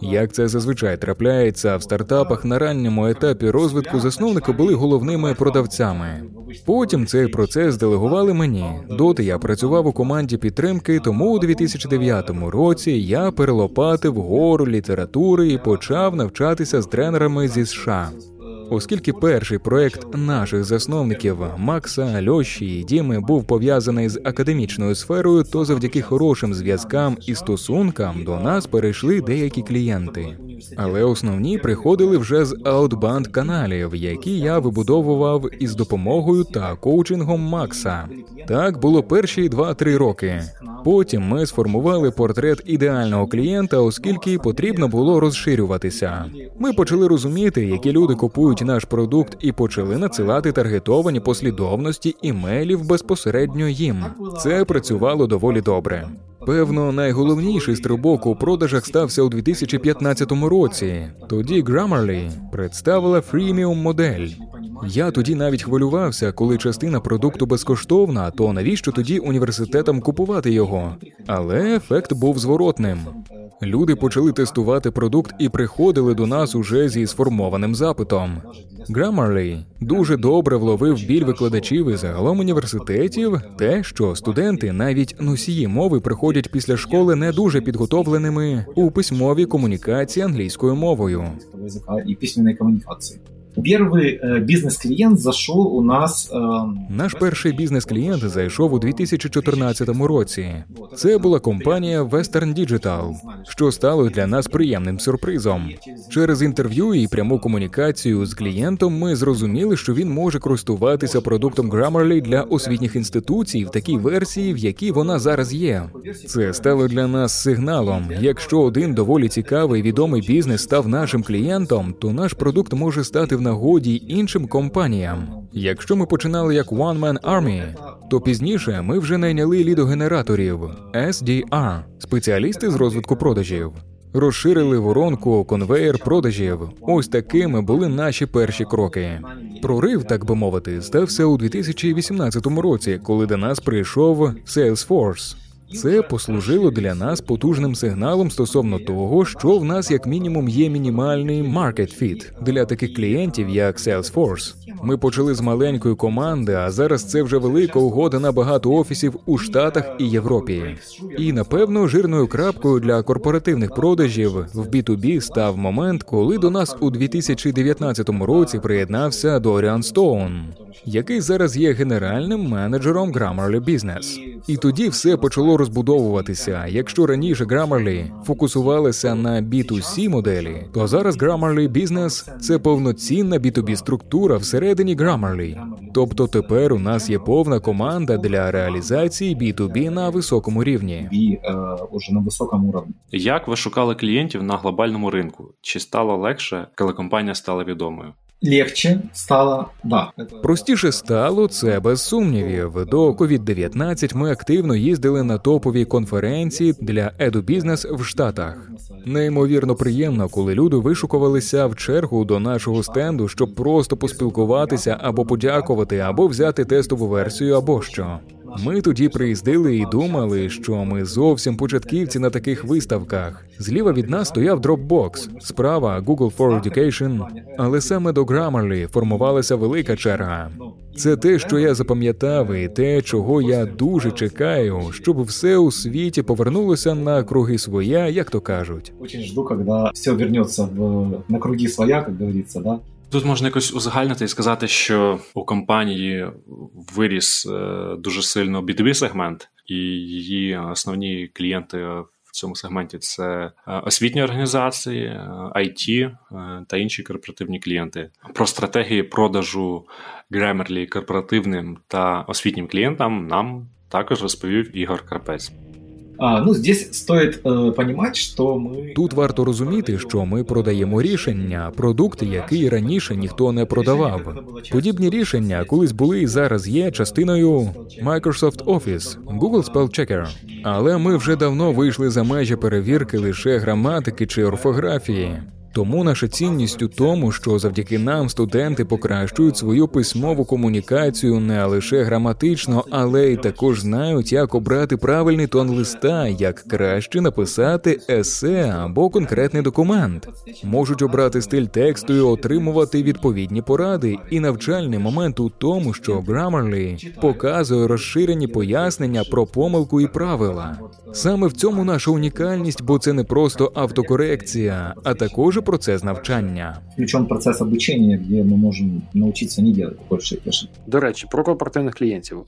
Як це зазвичай трапляється в стартапах на ранньому етапі розвитку, засновники були головними продавцями. Потім цей процес делегували мені. Доти я працював у команді підтримки, тому у 2009 році я перелопатив гору літератури і почав навчатися з тренерами зі США. Оскільки перший проект наших засновників Макса, Льоші і Діми був пов'язаний з академічною сферою, то завдяки хорошим зв'язкам і стосункам до нас перейшли деякі клієнти. Але основні приходили вже з аутбанд каналів, які я вибудовував із допомогою та коучингом Макса. Так було перші 2-3 роки. Потім ми сформували портрет ідеального клієнта, оскільки потрібно було розширюватися. Ми почали розуміти, які люди купують наш продукт, і почали надсилати таргетовані послідовності імейлів безпосередньо їм. Це працювало доволі добре. Певно, найголовніший стрибок у продажах стався у 2015 році. Тоді Grammarly представила фріміум модель. Я тоді навіть хвилювався, коли частина продукту безкоштовна, то навіщо тоді університетам купувати його? Але ефект був зворотним. Люди почали тестувати продукт і приходили до нас уже зі сформованим запитом. Grammarly дуже добре вловив біль викладачів і загалом університетів, те, що студенти, навіть носії мови, приходять після школи не дуже підготовленими у письмовій комунікації англійською мовою. і письменної комунікації. Перший э, бізнес-клієнт зайшов у нас. Э, Наш перший бізнес-клієнт зайшов у 2014 році. Це була компанія Western Digital, що стало для нас приємним сюрпризом. Через інтерв'ю і пряму комунікацію з клієнтом ми зрозуміли, що він може користуватися продуктом Grammarly для освітніх інституцій в такій версії, в якій вона зараз є. Це стало для нас сигналом. Якщо один доволі цікавий відомий бізнес став нашим клієнтом, то наш продукт може стати в нагоді іншим компаніям. Якщо ми починали як One Man Army, то пізніше ми вже найняли лідогенераторів SDR, спеціалісти з розвитку продажів. Розширили воронку конвейер продажів. Ось такими були наші перші кроки. Прорив, так би мовити, стався у 2018 році, коли до нас прийшов Salesforce. Це послужило для нас потужним сигналом стосовно того, що в нас як мінімум є мінімальний market fit для таких клієнтів, як Salesforce. Ми почали з маленької команди, а зараз це вже велика угода на багато офісів у Штатах і Європі. І напевно жирною крапкою для корпоративних продажів в B2B став момент, коли до нас у 2019 році приєднався Доріан Стоун, який зараз є генеральним менеджером Grammarly Business. І тоді все почало розбудовуватися. Якщо раніше Grammarly фокусувалися на B2C моделі, то зараз Grammarly Business – це повноцінна B2B структура всередині Grammarly. Тобто тепер у нас є повна команда для реалізації B2B на високому рівні. І е, уже на високому рівні. Як ви шукали клієнтів на глобальному ринку? Чи стало легше, коли компанія стала відомою? Легче стало, да. Простіше стало це без сумнівів. До COVID-19 ми активно їздили на топові конференції для едубізнес в Штатах. Неймовірно приємно, коли люди вишукувалися в чергу до нашого стенду, щоб просто поспілкуватися або подякувати, або взяти тестову версію, або що. Ми тоді приїздили і думали, що ми зовсім початківці на таких виставках. Зліва від нас стояв Dropbox, справа Google for Education, але саме до Grammarly формувалася велика черга. Це те, що я запам'ятав, і те, чого я дуже чекаю, щоб все у світі повернулося на круги своя, як то кажуть. Очень жду, коли все вернеться в на круги своя, як говориться, да. Тут можна якось узагальнити і сказати, що у компанії виріс е, дуже сильно B2B сегмент, і її основні клієнти в цьому сегменті це е, освітні організації, IT е, та інші корпоративні клієнти. Про стратегії продажу Grammarly корпоративним та освітнім клієнтам нам також розповів Ігор Карпець. А, ну здесь стоит э, понимать, що ми тут варто розуміти, що ми продаємо рішення, продукт, який раніше ніхто не продавав. Подібні рішення колись були і зараз є частиною Microsoft Office, Google Spell Checker. Але ми вже давно вийшли за межі перевірки лише граматики чи орфографії. Тому наша цінність у тому, що завдяки нам студенти покращують свою письмову комунікацію не лише граматично, але й також знають, як обрати правильний тон листа, як краще написати есе або конкретний документ, можуть обрати стиль тексту і отримувати відповідні поради. І навчальний момент у тому, що Grammarly показує розширені пояснення про помилку і правила. Саме в цьому наша унікальність, бо це не просто автокорекція, а також процес навчання. ключом. процес обучення, де ми можемо навчитися не робити більше пишемо. До речі, про корпоративних клієнтів.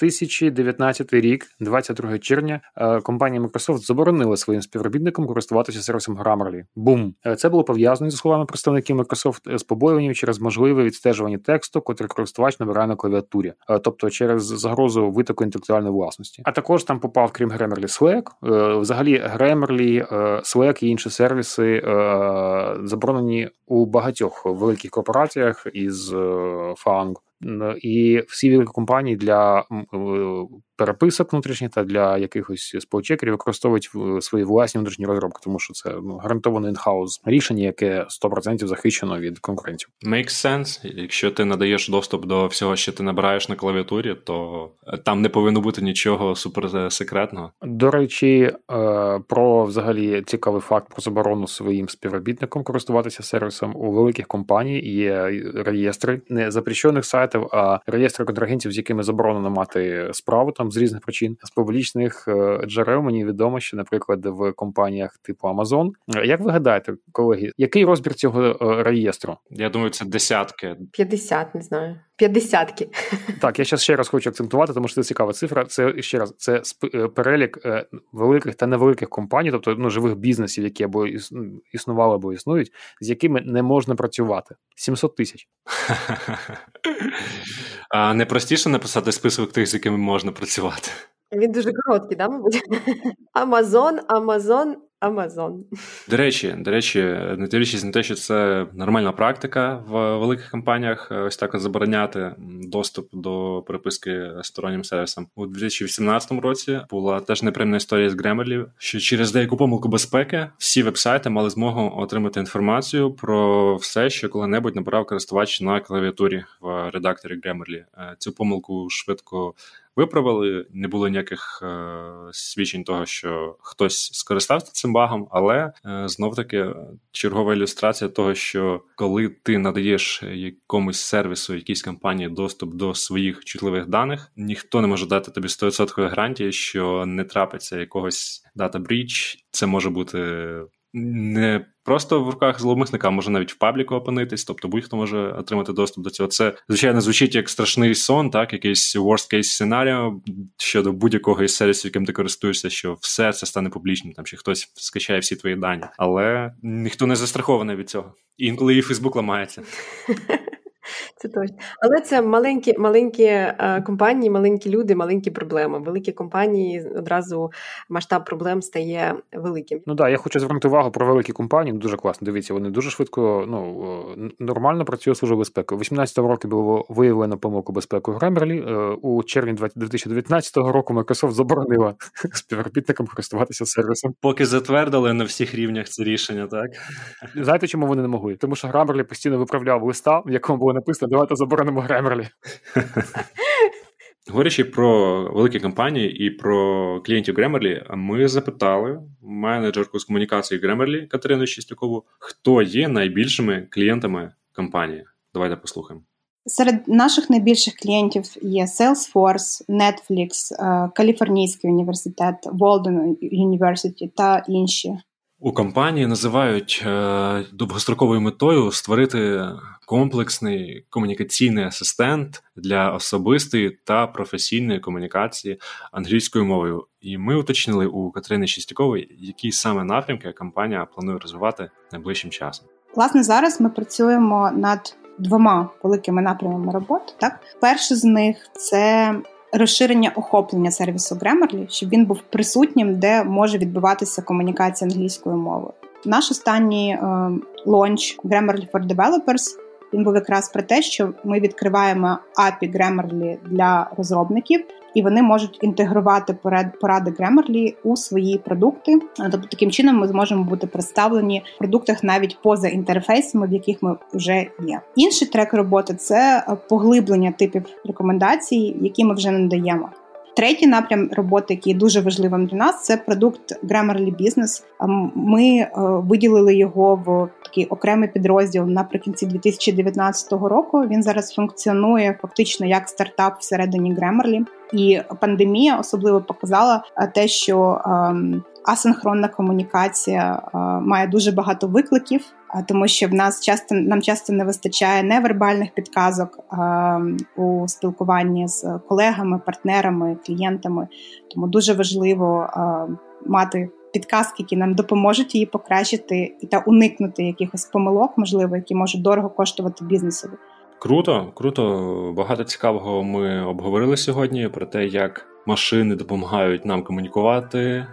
2019 рік, 22 червня, е, компанія Microsoft заборонила своїм співробітникам користуватися сервісом Grammarly. Бум, е, це було пов'язано зі словами представників Microsoft з побоюванням через можливе відстежування тексту, котрий користувач набирає на клавіатурі, е, тобто через загрозу витоку інтелектуальної власності. А також там попав, крім Grammarly, Slack. Взагалі, Grammarly, Slack і інші сервіси заборонені у багатьох великих корпораціях із фанг. І всі великі компанії для переписок внутрішніх та для якихось споучекерів використовують свої власні внутрішні розробки, тому що це ну, гарантоване інхаус рішення, яке 100% захищено від конкурентів. Makes sense. Якщо ти надаєш доступ до всього, що ти набираєш на клавіатурі, то там не повинно бути нічого суперсекретного. До речі, е, про взагалі цікавий факт про заборону своїм співробітникам користуватися сервісом у великих компаній є реєстри не запрещених сайтів, а реєстри контрагентів, з якими заборонено мати справу там з різних причин. З публічних е, джерел мені відомо, що, наприклад, в компаніях типу Amazon. Як ви гадаєте, колеги, який розбір цього е, реєстру? Я думаю, це десятки. 50, не знаю. П'ятдесятки. Так, я зараз ще раз хочу акцентувати, тому що це цікава цифра. Це ще раз це е, перелік великих та невеликих компаній, тобто ну, живих бізнесів, які або існували, або існують, з якими не можна працювати. 700 тисяч. А не простіше написати список тих, з якими можна працювати. Він дуже короткий, да, мабуть? Амазон, Амазон, Амазон. До речі, до речі, не дивлячись на те, що це нормальна практика в великих компаніях, е, ось так от забороняти доступ до переписки стороннім сервісам. У 2018 році була теж неприємна історія з Grammarly, що через деяку помилку безпеки всі вебсайти мали змогу отримати інформацію про все, що коли-небудь набирав користувач на клавіатурі в редакторі Grammarly. Е, цю помилку швидко виправили. Не було ніяких е, свідчень того, що хтось скористався цим багом, але е, знов таки чергова ілюстрація того, що коли ти надаєш якомусь сервісу, якійсь компанії доступ до своїх чутливих даних, ніхто не може дати тобі 100% гарантії, що не трапиться якогось дата бріч. Це може бути не просто в руках зловмисника, може навіть в пабліку опинитись, тобто будь-хто може отримати доступ до цього. Це, звичайно, звучить як страшний сон, так, якийсь worst case сценаріо щодо будь-якого із сервісів, яким ти користуєшся, що все це стане публічним, там чи хтось скачає всі твої дані. Але ніхто не застрахований від цього. інколи і Фейсбук ламається. Це точно. Але це маленькі маленькі е, компанії, маленькі люди, маленькі проблеми. Великі компанії одразу масштаб проблем стає великим. Ну так, я хочу звернути увагу про великі компанії. Дуже класно. Дивіться, вони дуже швидко, ну нормально працює служба безпеки. У 18 році було виявлено помилку безпеки в Grammarly. Е, у червні 2019 року Microsoft заборонила співробітникам користуватися сервісом. Поки затвердили на всіх рівнях це рішення, так знаєте, чому вони не могли? Тому що Grammarly постійно виправляв листа, в якому було написано, давайте заборонимо Grammarly. Говорячи про великі компанії і про клієнтів Grammarly, ми запитали менеджерку з комунікації Grammarly Катерину Чистякову, хто є найбільшими клієнтами компанії. Давайте послухаємо. Серед наших найбільших клієнтів є Salesforce, Netflix, е, Каліфорнійський університет, Walden University та інші. У компанії називають е, довгостроковою метою створити комплексний комунікаційний асистент для особистої та професійної комунікації англійською мовою. І ми уточнили у Катерини Шістякової, які саме напрямки компанія планує розвивати найближчим часом. Власне, зараз ми працюємо над двома великими напрямами роботи. Так, перший з них це розширення охоплення сервісу Grammarly, щоб він був присутнім, де може відбуватися комунікація англійською мовою. Наш останній е, лонч Grammarly for Developers він був якраз про те, що ми відкриваємо API Grammarly для розробників, і вони можуть інтегрувати поради Grammarly у свої продукти. Тобто таким чином ми зможемо бути представлені в продуктах навіть поза інтерфейсами, в яких ми вже є. Інший трек роботи це поглиблення типів рекомендацій, які ми вже надаємо. Третій напрям роботи, який дуже важливим для нас, це продукт Grammarly Business. Ми е, виділили його в такий окремий підрозділ наприкінці 2019 року. Він зараз функціонує фактично як стартап всередині Grammarly. І пандемія особливо показала е, те, що ем, асинхронна комунікація е, має дуже багато викликів, тому що в нас часто нам часто не вистачає невербальних підказок у спілкуванні з колегами, партнерами, клієнтами. Тому дуже важливо мати підказки, які нам допоможуть її покращити і та уникнути якихось помилок, можливо, які можуть дорого коштувати бізнесові. Круто, круто. Багато цікавого ми обговорили сьогодні про те, як машини допомагають нам комунікувати, е,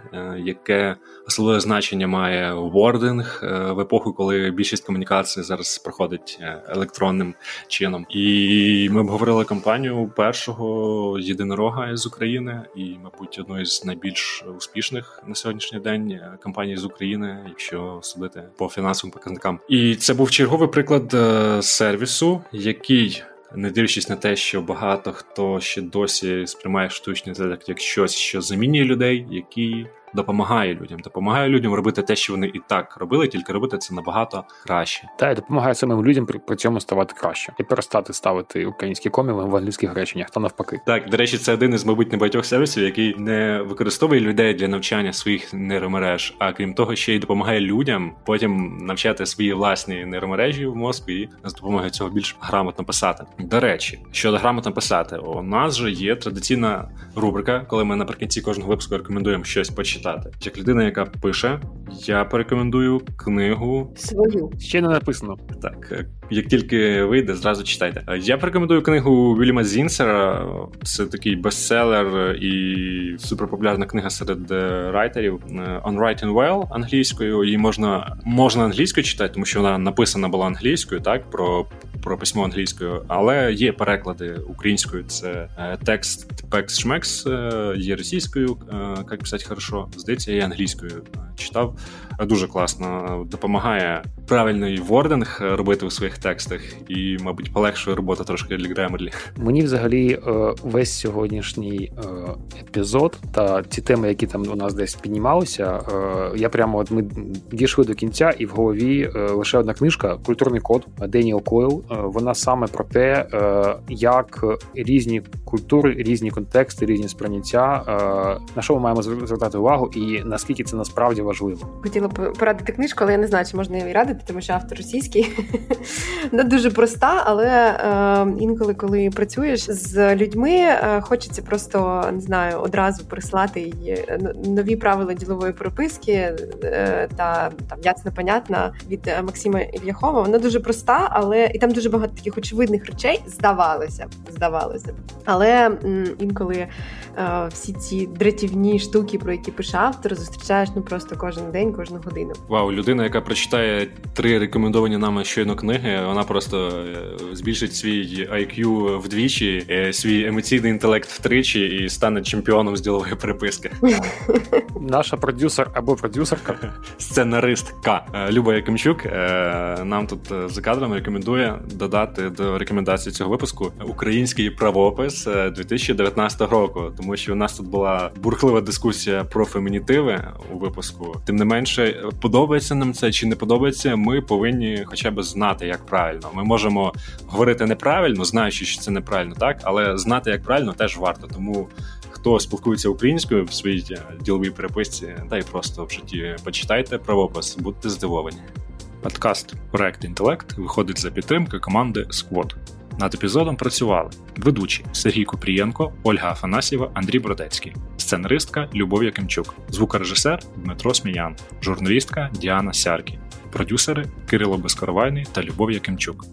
яке особливе значення має вординг е, в епоху, коли більшість комунікацій зараз проходить е, електронним чином. І ми обговорили кампанію першого єдинорога з України, і, мабуть, одної з найбільш успішних на сьогоднішній день кампаній з України, якщо судити по фінансовим показникам. І це був черговий приклад сервісу, який не дивлячись на те, що багато хто ще досі сприймає штучний інтелект як щось, що замінює людей, які допомагає людям, допомагає людям робити те, що вони і так робили, тільки робити це набагато краще. Та й допомагає самим людям при, при цьому ставати краще і перестати ставити українські коміли в англійських реченнях та навпаки. Так, до речі, це один із мабуть небагатьох сервісів, який не використовує людей для навчання своїх нейромереж, а крім того, ще й допомагає людям потім навчати свої власні нейромережі в мозку і з допомогою цього більш грамотно писати. До речі, щодо грамотно писати, у нас же є традиційна рубрика, коли ми наприкінці кожного випуску рекомендуємо щось почитати читати. Як людина, яка пише, я порекомендую книгу свою. Ще не написано. Так, е, як тільки вийде, зразу читайте. Я порекомендую книгу Вільяма Зінсера. Це такий бестселер і суперпопулярна книга серед е, райтерів е, On Writing Well англійською. Її можна можна англійською читати, тому що вона написана була англійською, так про про письмо англійською, але є переклади українською. Це текст Пекс Шмекс, є російською, як писати хорошо. Здається, я англійською читав. Дуже класно допомагає правильний вординг робити у своїх текстах, і, мабуть, полегшує роботу трошки для Grammarly. Мені взагалі е, весь сьогоднішній е, епізод та ті теми, які там у нас десь піднімалися, е, я прямо от ми дійшли до кінця, і в голові лише одна книжка Культурний код Деніел Койл. Вона саме про те, як різні культури, різні контексти, різні сприйняття, на що ми маємо звертати увагу, і наскільки це насправді важливо. Хотіла б порадити книжку, але я не знаю, чи можна її радити, тому що автор російський. Вона дуже проста, але е, інколи, коли працюєш з людьми, е, хочеться просто не знаю одразу прислати її е, нові правила ділової прописки е, та там ясно понятна від Максима Ільяхова. Вона дуже проста, але і там дуже багато таких очевидних речей здавалося здавалося. Але інколи е, всі ці дратівні штуки, про які пише автор, зустрічаєш ну просто кожен день, кожну годину. Вау, людина, яка прочитає три рекомендовані нами щойно книги, вона просто е, збільшить свій IQ вдвічі, е, свій емоційний інтелект втричі і стане чемпіоном з ділової переписки. Наша продюсер або продюсерка, сценаристка е, Люба Якимчук нам тут за кадрами рекомендує додати до рекомендації цього випуску український правопис 2019 року, тому що у нас тут була бурхлива дискусія про фемінітиви у випуску. Тим не менше, подобається нам це чи не подобається, ми повинні хоча б знати, як правильно. Ми можемо говорити неправильно, знаючи, що це неправильно, так але знати, як правильно, теж варто. Тому хто спілкується українською в своїй е, діловій переписці, та й просто в житті почитайте правопис, будьте здивовані. Подкаст Проект Інтелект виходить за підтримки команди Squad. Над епізодом працювали ведучі Сергій Купрієнко, Ольга Афанасьєва, Андрій Бродецький, сценаристка Любов Якимчук, звукорежисер Дмитро Сміян, журналістка Діана Сяркі, продюсери Кирило Безкоровайний та Любов Якимчук.